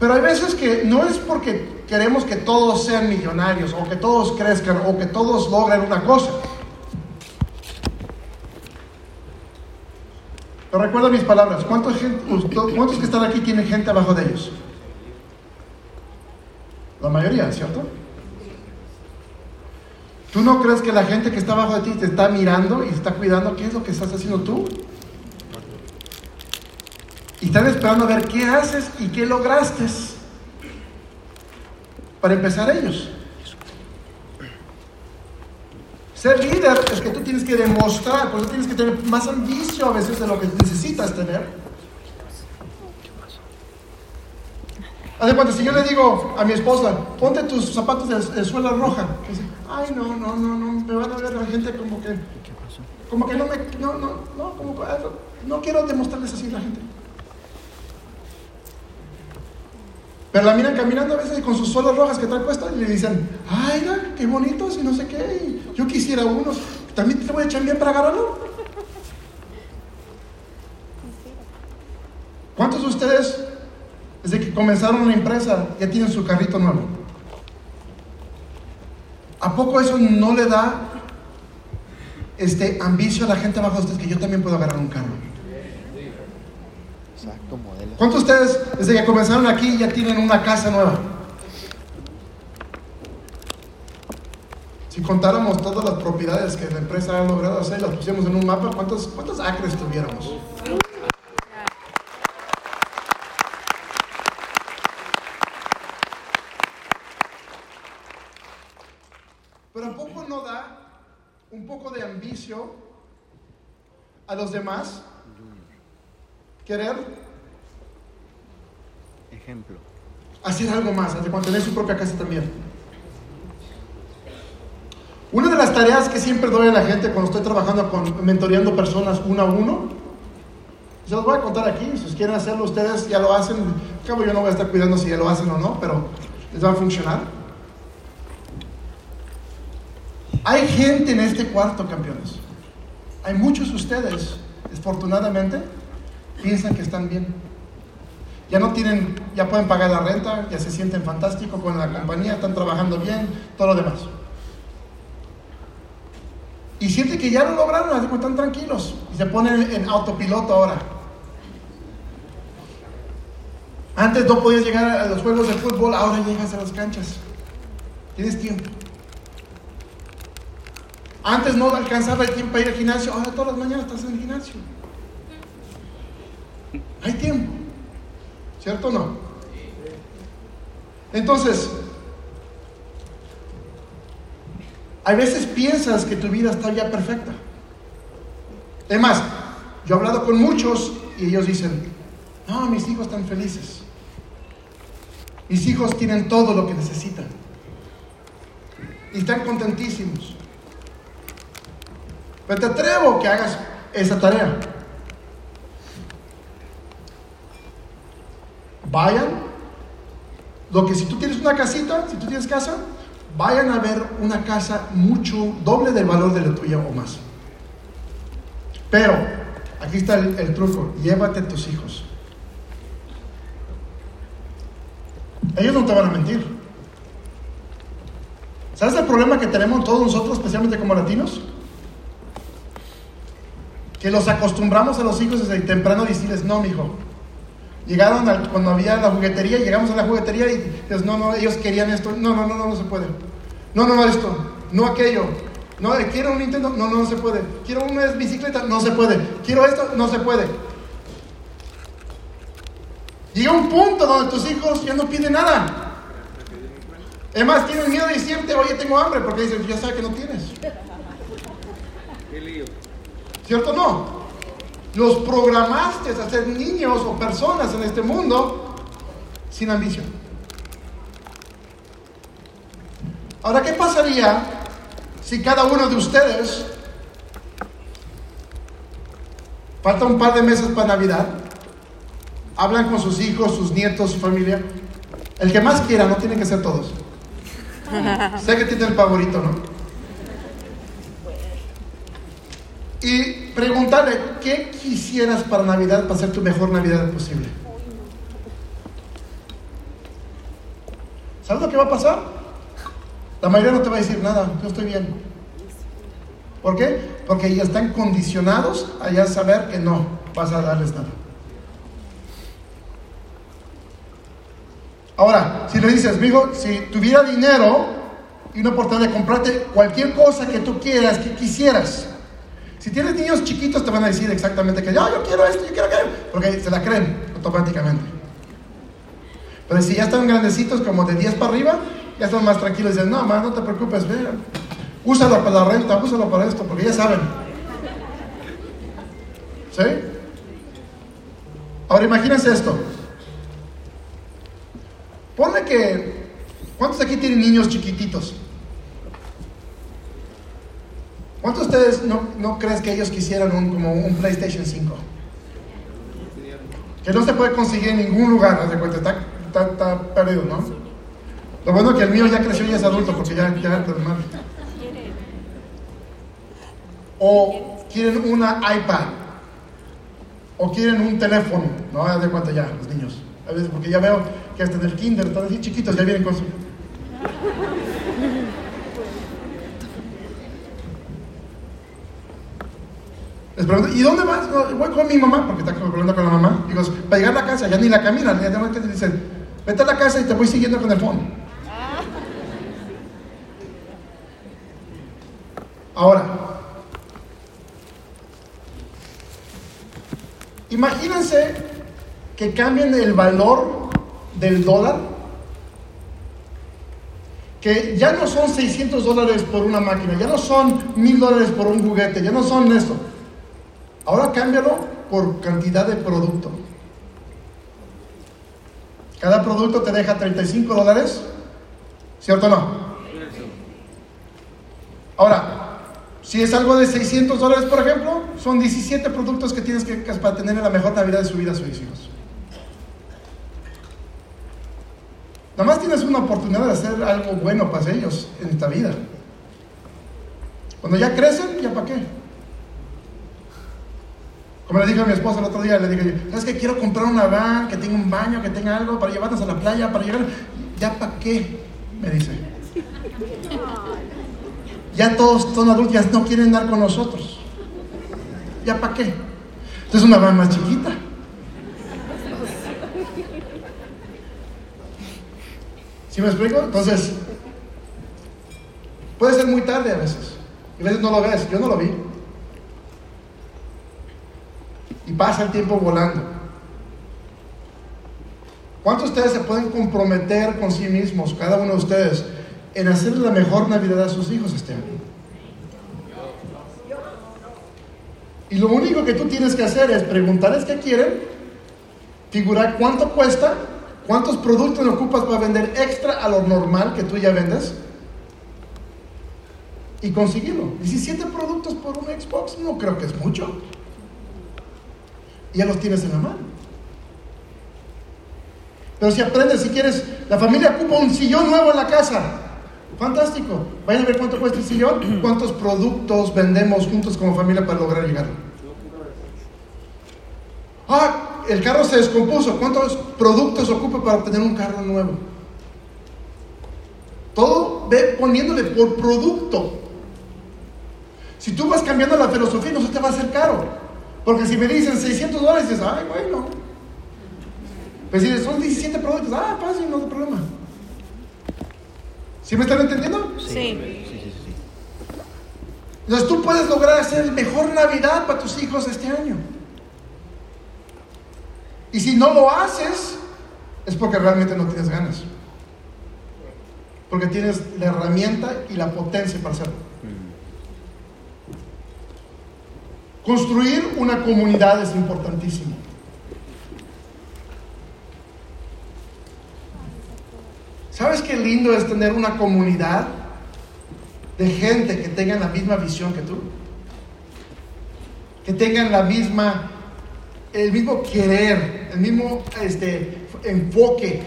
Pero hay veces que no es porque queremos que todos sean millonarios, o que todos crezcan, o que todos logren una cosa. Pero recuerda mis palabras, ¿cuántos, ¿cuántos que están aquí tienen gente abajo de ellos? La mayoría, ¿cierto? ¿Tú no crees que la gente que está abajo de ti te está mirando y está cuidando qué es lo que estás haciendo tú? Y están esperando a ver qué haces y qué lograste para empezar ellos. Ser líder es que tú tienes que demostrar, por eso tienes que tener más ambición a veces de lo que necesitas tener. Haz de cuenta, si yo le digo a mi esposa, ponte tus zapatos de, suela roja, dice, ay, no, no, no, no, me van a ver la gente como que, como que no me, no, no, no, como no quiero demostrarles así a la gente. Pero la miran caminando a veces con sus suelas rojas que trae puestas y le dicen, ay, qué bonitos y no sé qué, yo quisiera unos, también te voy a echar bien para agarrarlo. ¿Cuántos de ustedes desde que comenzaron una empresa ya tienen su carrito nuevo. ¿A poco eso no le da este ambicio a la gente abajo de ustedes que yo también puedo agarrar un carro? ¿Cuántos de ustedes desde que comenzaron aquí ya tienen una casa nueva? Si contáramos todas las propiedades que la empresa ha logrado hacer, las pusiéramos en un mapa, ¿cuántos, cuántos acres tuviéramos? Pero ¿a poco no da un poco de ambicio a los demás? Querer Ejemplo. hacer algo más, de cuando tener su propia casa también. Una de las tareas que siempre doy a la gente cuando estoy trabajando con mentoreando personas uno a uno, se los voy a contar aquí, si quieren hacerlo ustedes ya lo hacen, al cabo yo no voy a estar cuidando si ya lo hacen o no, pero les va a funcionar. Hay gente en este cuarto, campeones. Hay muchos de ustedes, desafortunadamente, piensan que están bien. Ya no tienen, ya pueden pagar la renta, ya se sienten fantástico con la compañía, están trabajando bien, todo lo demás. Y sienten que ya lo lograron, así como están tranquilos. Y se ponen en autopiloto ahora. Antes no podías llegar a los juegos de fútbol, ahora llegas a las canchas. Tienes tiempo. Antes no alcanzaba el tiempo para ir al gimnasio, ahora todas las mañanas estás en el gimnasio. Hay tiempo. ¿Cierto o no? Entonces, hay veces piensas que tu vida está ya perfecta. Es más, yo he hablado con muchos y ellos dicen, no, mis hijos están felices. Mis hijos tienen todo lo que necesitan. Y están contentísimos. Pero te atrevo que hagas esa tarea. Vayan, lo que si tú tienes una casita, si tú tienes casa, vayan a ver una casa mucho, doble del valor de la tuya o más. Pero, aquí está el, truco, llévate a tus hijos. Ellos no te van a mentir. ¿Sabes el problema que tenemos todos nosotros, especialmente como latinos? Que los acostumbramos a los hijos desde temprano a decirles, no, mi hijo. Llegaron al- cuando había la juguetería, llegamos a la juguetería y dices, no, no, ellos querían esto. No, no, no, no, no se puede. No, no, no, esto. No aquello. No, eh, quiero un Nintendo. No, no, no se puede. Quiero una bicicleta. No se puede. Quiero esto. No se puede. Llega un punto donde tus hijos ya no piden nada. Además, tienen miedo de decirte, oye, tengo hambre, porque dicen, ya sabes que no tienes. ¿Cierto o no? Los programaste a ser niños o personas en este mundo sin ambición. Ahora, ¿qué pasaría si cada uno de ustedes, falta un par de meses para Navidad, hablan con sus hijos, sus nietos, su familia? El que más quiera, no tienen que ser todos. sé que tiene el favorito, ¿no? Y preguntarle, ¿qué quisieras para Navidad para hacer tu mejor Navidad posible? ¿Sabes lo que va a pasar? La mayoría no te va a decir nada, yo estoy bien. ¿Por qué? Porque ya están condicionados a ya saber que no vas a darles nada. Ahora, si le dices, amigo, si tuviera dinero y una oportunidad de comprarte cualquier cosa que tú quieras, que quisieras, si tienes niños chiquitos te van a decir exactamente que "Ah, yo quiero esto, yo quiero aquello, porque se la creen automáticamente. Pero si ya están grandecitos, como de 10 para arriba, ya están más tranquilos y dicen, no, mamá, no te preocupes, ve, úsalo para la renta, úsalo para esto, porque ya saben. ¿Sí? Ahora imagínense esto. Ponle que, ¿cuántos aquí tienen niños chiquititos? ¿Cuántos de ustedes no, no crees que ellos quisieran un, como un PlayStation 5? Que no se puede conseguir en ningún lugar, haz de cuenta, está, perdido, ¿no? Lo bueno es que el mío ya creció y es adulto, porque ya, ya normal. O quieren una iPad, o quieren un teléfono, ¿no? Haz de cuenta ya, los niños. A veces, porque ya veo que hasta en el kinder, están así chiquitos, ya vienen con su... Les pregunto, ¿y dónde vas? Voy con mi mamá, porque está hablando con la mamá. Digo, para llegar a la casa, ya ni la caminan. Ya te dicen, vete a la casa y te voy siguiendo con el phone. Ahora, imagínense que cambien el valor del dólar, que ya no son 600 dólares por una máquina, ya no son 1000 dólares por un juguete, ya no son esto. Ahora cámbialo por cantidad de producto. Cada producto te deja 35 dólares, ¿cierto o no? Ahora, si es algo de 600 dólares, por ejemplo, son 17 productos que tienes que para tener la mejor Navidad de su vida a sus hijos. Nada más tienes una oportunidad de hacer algo bueno para ellos en esta vida. Cuando ya crecen, ¿ya para qué? Como le dije a mi esposa el otro día, le dije, ¿sabes qué? Quiero comprar una van, que tenga un baño, que tenga algo para llevarnos a la playa, para llegar. ¿Ya para qué? Me dice. Ya todos son adultos, ya no quieren andar con nosotros. ¿Ya para qué? Entonces una van más chiquita. ¿Sí me explico? Entonces, puede ser muy tarde a veces. Y a veces no lo ves. Yo no lo vi. Y pasa el tiempo volando. ¿Cuántos de ustedes se pueden comprometer con sí mismos, cada uno de ustedes, en hacerle la mejor Navidad a sus hijos este año? Y lo único que tú tienes que hacer es preguntarles qué quieren, figurar cuánto cuesta, cuántos productos ocupas para vender extra a lo normal que tú ya vendes y conseguirlo. 17 productos por un Xbox no creo que es mucho. Y ya los tienes en la mano. Pero si aprendes, si quieres, la familia ocupa un sillón nuevo en la casa. Fantástico. Vayan a ver cuánto cuesta el sillón, cuántos productos vendemos juntos como familia para lograr llegar. Ah, el carro se descompuso. ¿Cuántos productos ocupa para obtener un carro nuevo? Todo ve poniéndole por producto. Si tú vas cambiando la filosofía, no se te va a hacer caro. Porque si me dicen 600 dólares, dices, ay, bueno. Pues si son 17 productos, ah, fácil, no hay problema. ¿Sí me están entendiendo? Sí. Sí, sí, sí. sí. Entonces tú puedes lograr hacer el mejor Navidad para tus hijos este año. Y si no lo haces, es porque realmente no tienes ganas. Porque tienes la herramienta y la potencia para hacerlo. Construir una comunidad es importantísimo. ¿Sabes qué lindo es tener una comunidad de gente que tengan la misma visión que tú? Que tengan la misma, el mismo querer, el mismo este, enfoque.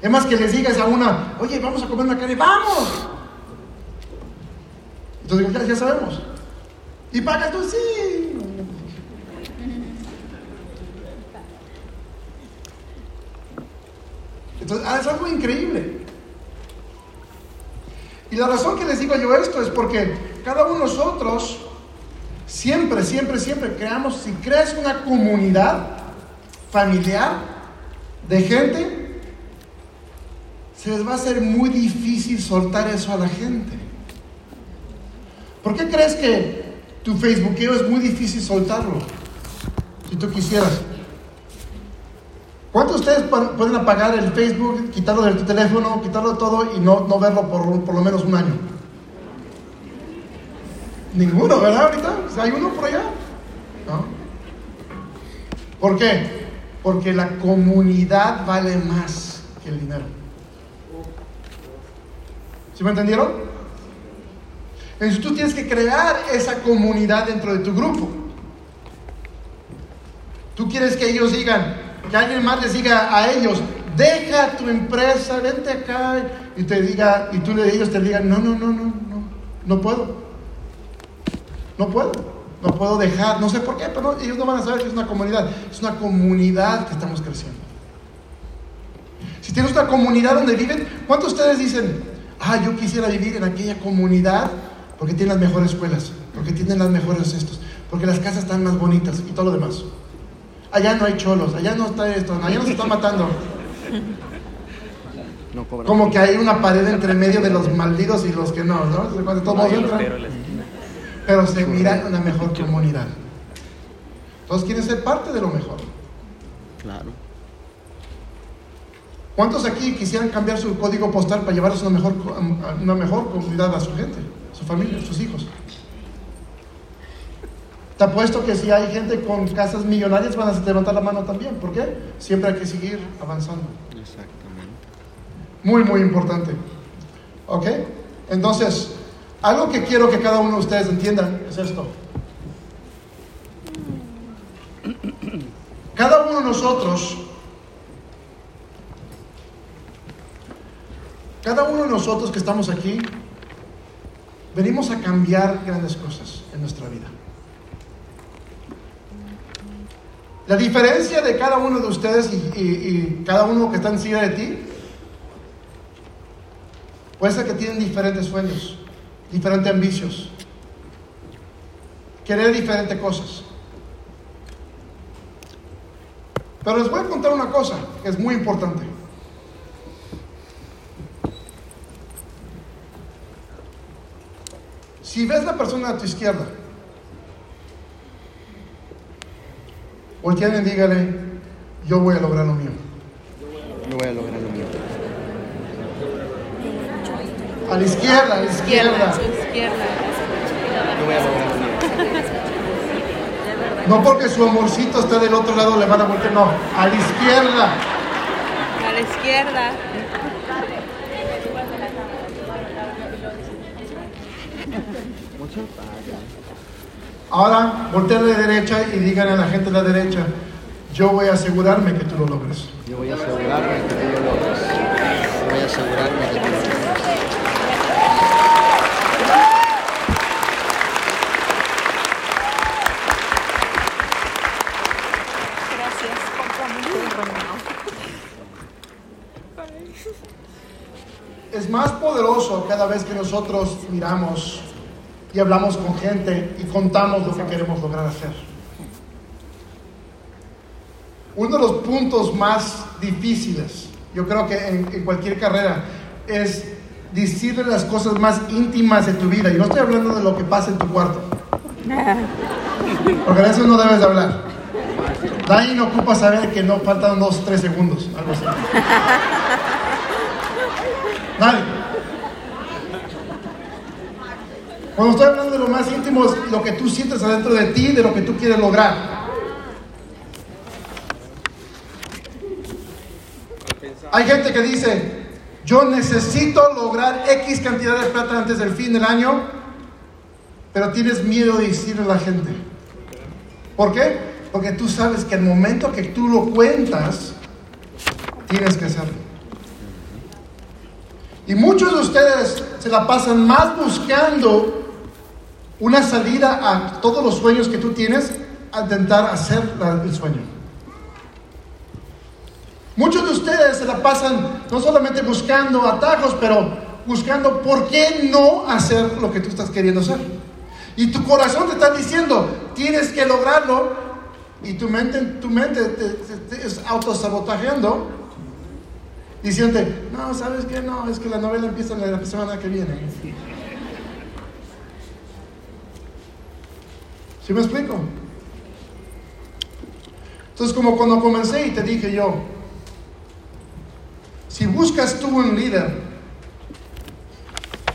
Es más que les digas a una, oye, vamos a comer una carne, vamos. Entonces ya sabemos. ¿Y pagas tú? Sí. Entonces, ah, es algo increíble. Y la razón que les digo yo esto es porque cada uno de nosotros siempre, siempre, siempre creamos, si creas una comunidad familiar de gente, se les va a hacer muy difícil soltar eso a la gente. ¿Por qué crees que tu Facebookeo es muy difícil soltarlo? Si tú quisieras. ¿Cuántos de ustedes pueden apagar el Facebook, quitarlo de tu teléfono, quitarlo todo y no, no verlo por, por lo menos un año? Ninguno, ¿verdad? Ahorita, hay uno por allá. ¿No? ¿Por qué? Porque la comunidad vale más que el dinero. ¿Sí me entendieron? Entonces tú tienes que crear esa comunidad dentro de tu grupo. Tú quieres que ellos digan, que alguien más les diga a ellos, deja tu empresa, vente acá y te diga, y tú le ellos te digan, no, no, no, no, no, no puedo. No puedo, no puedo dejar, no sé por qué, pero ellos no van a saber que es una comunidad, es una comunidad que estamos creciendo. Si tienes una comunidad donde viven, ¿cuántos de ustedes dicen, ah, yo quisiera vivir en aquella comunidad porque tienen las mejores escuelas, porque tienen las mejores estos, porque las casas están más bonitas y todo lo demás? Allá no hay cholos, allá no está esto, allá no se están matando. No. Como que hay una pared entre medio de los malditos y los que no, ¿no? Cuando todos entran. esquina. Pero se mira una mejor comunidad. Todos quieren ser parte de lo mejor. Claro. ¿Cuántos aquí quisieran cambiar su código postal para llevarles una mejor, una mejor comunidad a su gente, su familia, sus hijos? Te apuesto que si hay gente con casas millonarias van a levantar la mano también. ¿Por qué? Siempre hay que seguir avanzando. Exactamente. Muy, muy importante. ¿Ok? Entonces, algo que quiero que cada uno de ustedes entiendan es esto. Cada uno de nosotros, cada uno de nosotros que estamos aquí, venimos a cambiar grandes cosas en nuestra vida. La diferencia de cada uno de ustedes y, cada uno que está encima de ti Puede ser que tienen diferentes sueños, diferentes ambicios, querer diferentes cosas. Pero les voy a contar una cosa que es muy importante. Si ves la persona a tu izquierda, voltean y dígale, yo voy a lograr lo mío. Yo voy a lograr lo mío. A la izquierda, a la izquierda. izquierda. Yo voy a lograr lo mío. No porque su amorcito está del otro lado le van a voltear, no, a la izquierda. A la izquierda. Mucho padre. Ahora, volteen a la derecha y díganle a la gente de la derecha, yo voy a asegurarme que tú lo logres. Yo voy a asegurarme que tú lo logres. Yo voy a asegurarme que tú lo logres. Es más poderoso cada vez que nosotros miramos y hablamos con gente y contamos lo que queremos lograr hacer. Uno de los puntos más difíciles, yo creo que en, en cualquier carrera, es decirle las cosas más íntimas de tu vida. Y no estoy hablando de lo que pasa en tu cuarto. Porque de eso no debes de hablar. No ocupa saber que no faltan dos, tres segundos. Algo así. Nadie. Cuando estoy hablando de lo más íntimo, es lo que tú sientes adentro de ti, de lo que tú quieres lograr. Hay gente que dice, yo necesito lograr X cantidad de plata antes del fin del año, pero tienes miedo de decirle a la gente. ¿Por qué? Porque tú sabes que el momento que tú lo cuentas, tienes que hacerlo. Y muchos de ustedes se la pasan más buscando una salida a todos los sueños que tú tienes a intentar hacer el sueño. Muchos de ustedes se la pasan no solamente buscando atajos, pero buscando por qué no hacer lo que tú estás queriendo hacer. Y tu corazón te está diciendo, tienes que lograrlo, y tu mente, tu mente te, te- te es autosabotajeando, diciéndote, no, ¿sabes qué? No, es que la novela empieza la semana que viene. ¿Sí me explico? Entonces, como cuando comencé y te dije yo, si buscas tú un líder,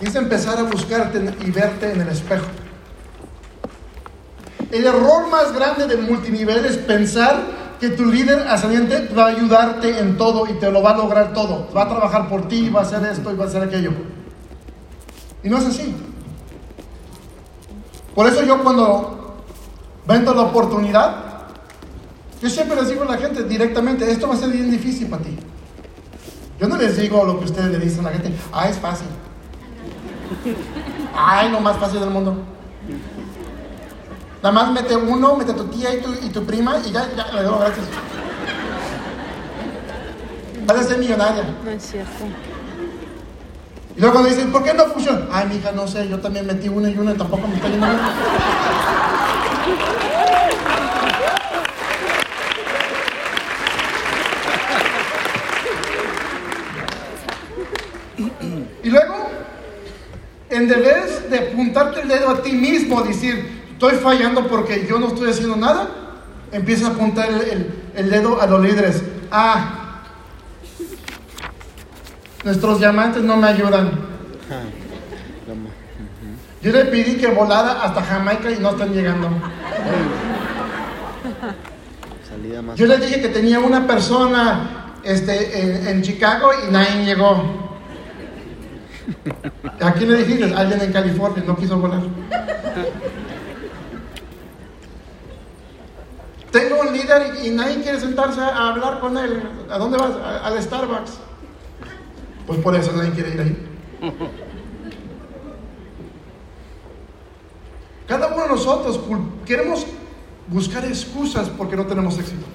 es empezar a buscarte y verte en el espejo. El error más grande del multinivel es pensar que tu líder ascendiente va a ayudarte en todo y te lo va a lograr todo. Va a trabajar por ti, va a hacer esto y va a hacer aquello. Y no es así. Por eso yo cuando vendo la oportunidad, yo siempre les digo a la gente directamente, esto va a ser bien difícil para ti. Yo no les digo lo que ustedes le dicen a la gente, ah, es fácil. Ay, lo más fácil del mundo. Nada más mete uno, mete a tu tía y tu, y tu prima y ya, ya, le doy gracias. Vas a ser millonaria. No es cierto. Y luego cuando dicen, ¿por qué no funciona? Ay, mija, no sé, yo también metí una y una y tampoco me está yendo bien. Y luego, en vez de apuntarte el dedo a ti mismo, decir, estoy fallando porque yo no estoy haciendo nada, empieza a apuntar el, el- el dedo a los líderes. Ah, nuestros diamantes no me ayudan. Yo le pedí que volara hasta Jamaica y no están llegando. Salida más. Yo les dije que tenía una persona este, en, en Chicago y nadie llegó. ¿A quién le dijiste? Alguien en California, no quiso volar. Tengo un líder y, nadie quiere sentarse a hablar con él. ¿A dónde vas? A- al Starbucks. Pues por eso nadie quiere ir ahí. Cada uno de nosotros queremos buscar excusas porque no tenemos éxito.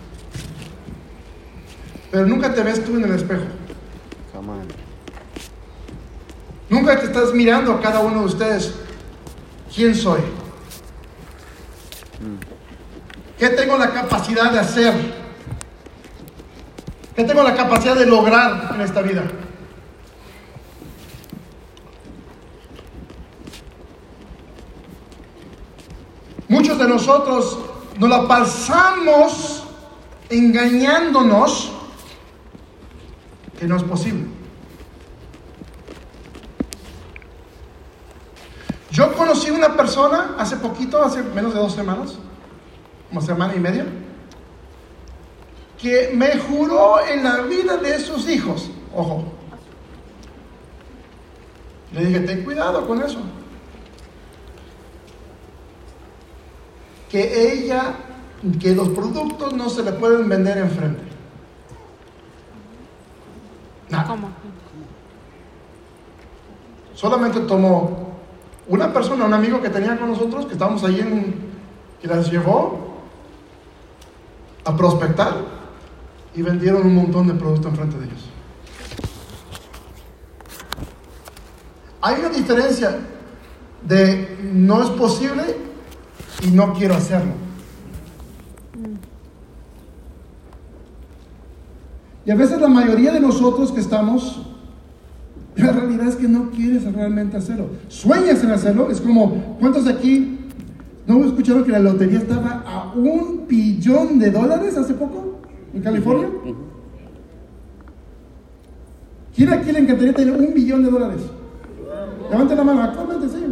Pero nunca te ves tú en el espejo. Come on. Nunca te estás mirando a cada uno de ustedes. ¿Quién soy? ¿Qué tengo la capacidad de hacer? ¿Qué tengo la capacidad de lograr en esta vida? Muchos de nosotros nos la pasamos engañándonos que no es posible. Yo conocí una persona hace poquito, hace menos de dos semanas, como semana y media, que me juró en la vida de sus hijos, ojo, le dije, ten cuidado con eso. Que ella, que los productos no se le pueden vender enfrente. Nada. ¿Cómo? Solamente tomó una persona, un amigo que tenía con nosotros, que estábamos ahí en, que las llevó a prospectar y vendieron un montón de productos enfrente de ellos. Hay una diferencia de no es posible y no quiero hacerlo. Y a veces la mayoría de nosotros que estamos, la realidad es que no quieres realmente hacerlo. Sueñas en hacerlo, es como, ¿cuántos de aquí no escucharon que la lotería estaba a un billón de dólares hace poco en California? ¿Quién aquí le encantaría tener un billón de dólares? Levanten la mano, actualmente sí.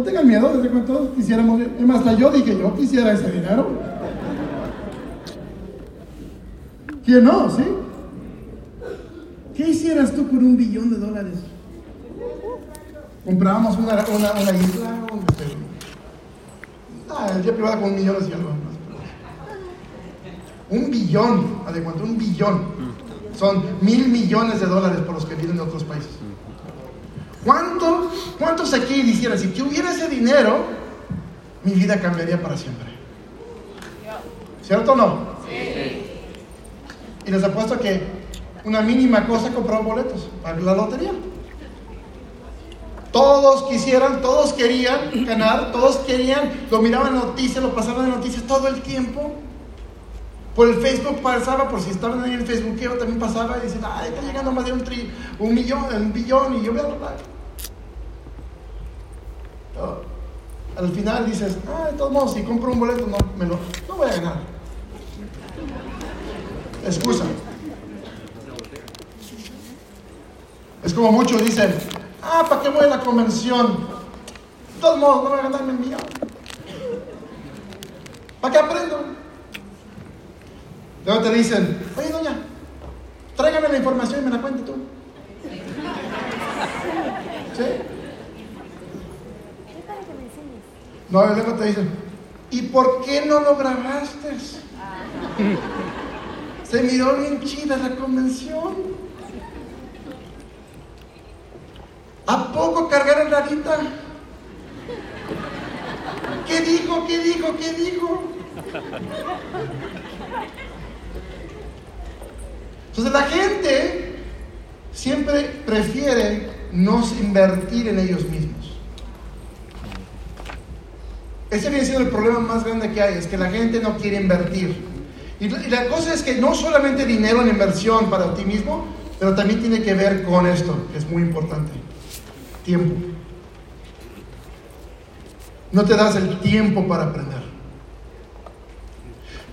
No tengan miedo, desde cuando todos quisiéramos. Es más, hasta yo dije, yo quisiera ese dinero. ¿Quién no? ¿Sí? ¿Qué hicieras tú por un billón de dólares? Comprábamos una, una, una isla, ah, el día privado con un millón y algo. Un billón, ¿a de cuánto? Un billón. Son mil millones de dólares por los que vienen de otros países. ¿Cuánto, ¿Cuántos aquí dijeran, si que hubiera ese dinero, mi vida cambiaría para siempre? ¿Cierto o no? Sí. Y les apuesto que una mínima cosa compró boletos para la lotería. Todos quisieran, todos querían ganar, todos querían, lo miraban en noticias, lo pasaban en noticias todo el tiempo. Por el Facebook pasaba, por si estaban ahí en el Facebook, también pasaba y dicen, ay, está llegando más de un, tri, un millón, un billón, y yo veo Al final dices, ah, de todos modos, si compro un boleto, no, me lo, no voy a ganar. Excusa. Es como muchos dicen, ah, ¿para qué voy a la convención? De todos modos, no voy a ganarme el millón. ¿Para qué aprendo? Luego te dicen, oye doña, tráigame la información y me la cuente tú. ¿Sí? No, luego te dicen, ¿y por qué no lo grabaste? Se miró bien chida la convención. ¿A poco cargaron la guita? ¿Qué dijo? ¿Qué dijo? ¿Qué dijo? Entonces la gente siempre prefiere no invertir en ellos mismos. Ese viene siendo el problema más grande que hay, es que la gente no quiere invertir. Y la cosa es que no solamente dinero en inversión para ti mismo, pero también tiene que ver con esto, que es muy importante. Tiempo. No te das el tiempo para aprender.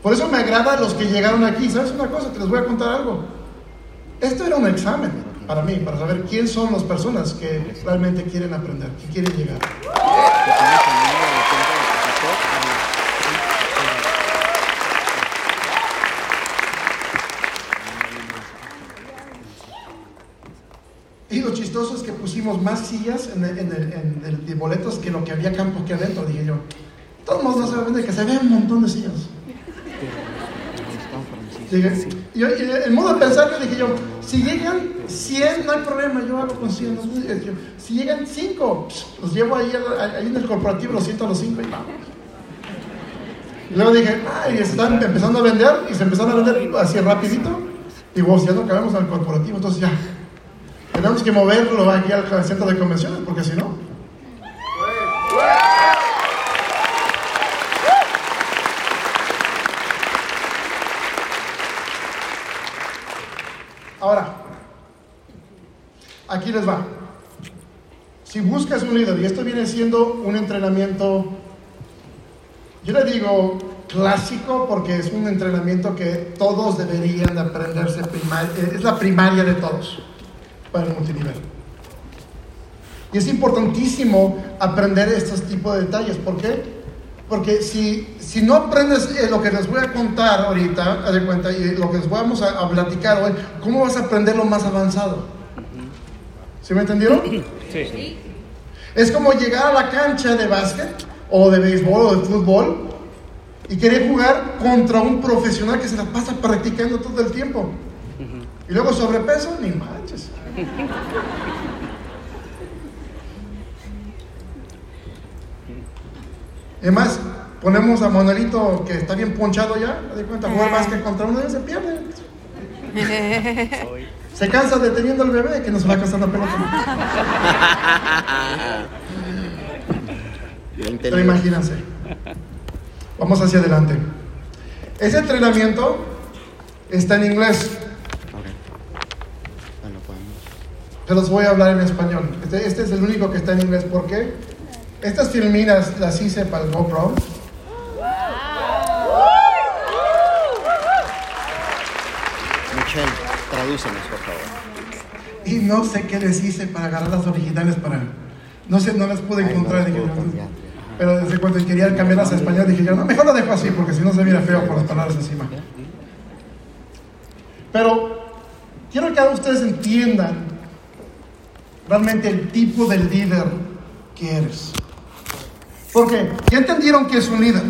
Por eso me agrada los que llegaron aquí. ¿Sabes una cosa? Te les voy a contar algo. Esto era un examen para mí, para saber quién son las personas que realmente quieren aprender, que quieren llegar. Pusimos más sillas en el, en el, de boletos que lo que había campo aquí adentro, dije yo. Todos no se vende que se ve un montón de sillas. y, el modo de pensar que dije yo, si llegan 100, no hay problema, yo hago con 100. Si llegan 5, los llevo ahí, ahí, en el corporativo, los siento a los 5 y vamos. Luego dije, ay, están empezando a vender y se empezaron a vender así rapidito. Y vos, ya no cabemos al corporativo, entonces ya, tenemos que moverlo aquí al centro de convenciones, porque si no. Ahora, aquí les va. Si buscas un líder, y esto viene siendo un entrenamiento, yo le digo, clásico porque es un entrenamiento que todos deberían de aprenderse. primar- eh, es la primaria de todos para el multinivel. Y es importantísimo aprender estos tipos de detalles. ¿Por qué? Porque si, si no aprendes eh, lo que les voy a contar ahorita, haz de cuenta, y lo que les vamos a, a platicar hoy, ¿cómo vas a aprender lo más avanzado? ¿Sí me entendieron? Sí. Es como llegar a la cancha de básquet o de béisbol o de fútbol y querer jugar contra un profesional que se la pasa practicando todo el tiempo. Y luego sobrepeso, ni manches. Además, ponemos a Manuelito que está bien ponchado ya, de cuenta, jugar básquet contra uno y se pierde. Se cansa deteniendo al bebé que nos va a cansar la pelota. Pero imagínense. Vamos hacia adelante. Ese entrenamiento está en inglés. Ok. Bueno, podemos. Se los voy a hablar en español. Este, este es el único que está en inglés. ¿Por qué? Estas filminas las hice para el GoPro. Michelle, tradúcenos, por favor. Y no sé qué les hice para agarrar las originales para... No sé, no las pude Ay, no encontrar. las cambiar. pero desde cuando quería cambiarlas a español dije yo, no, mejor lo dejo así porque si no se mira feo por las palabras encima. Pero quiero que ahora ustedes entiendan realmente el tipo de líder que eres. Porque ya entendieron que es un líder.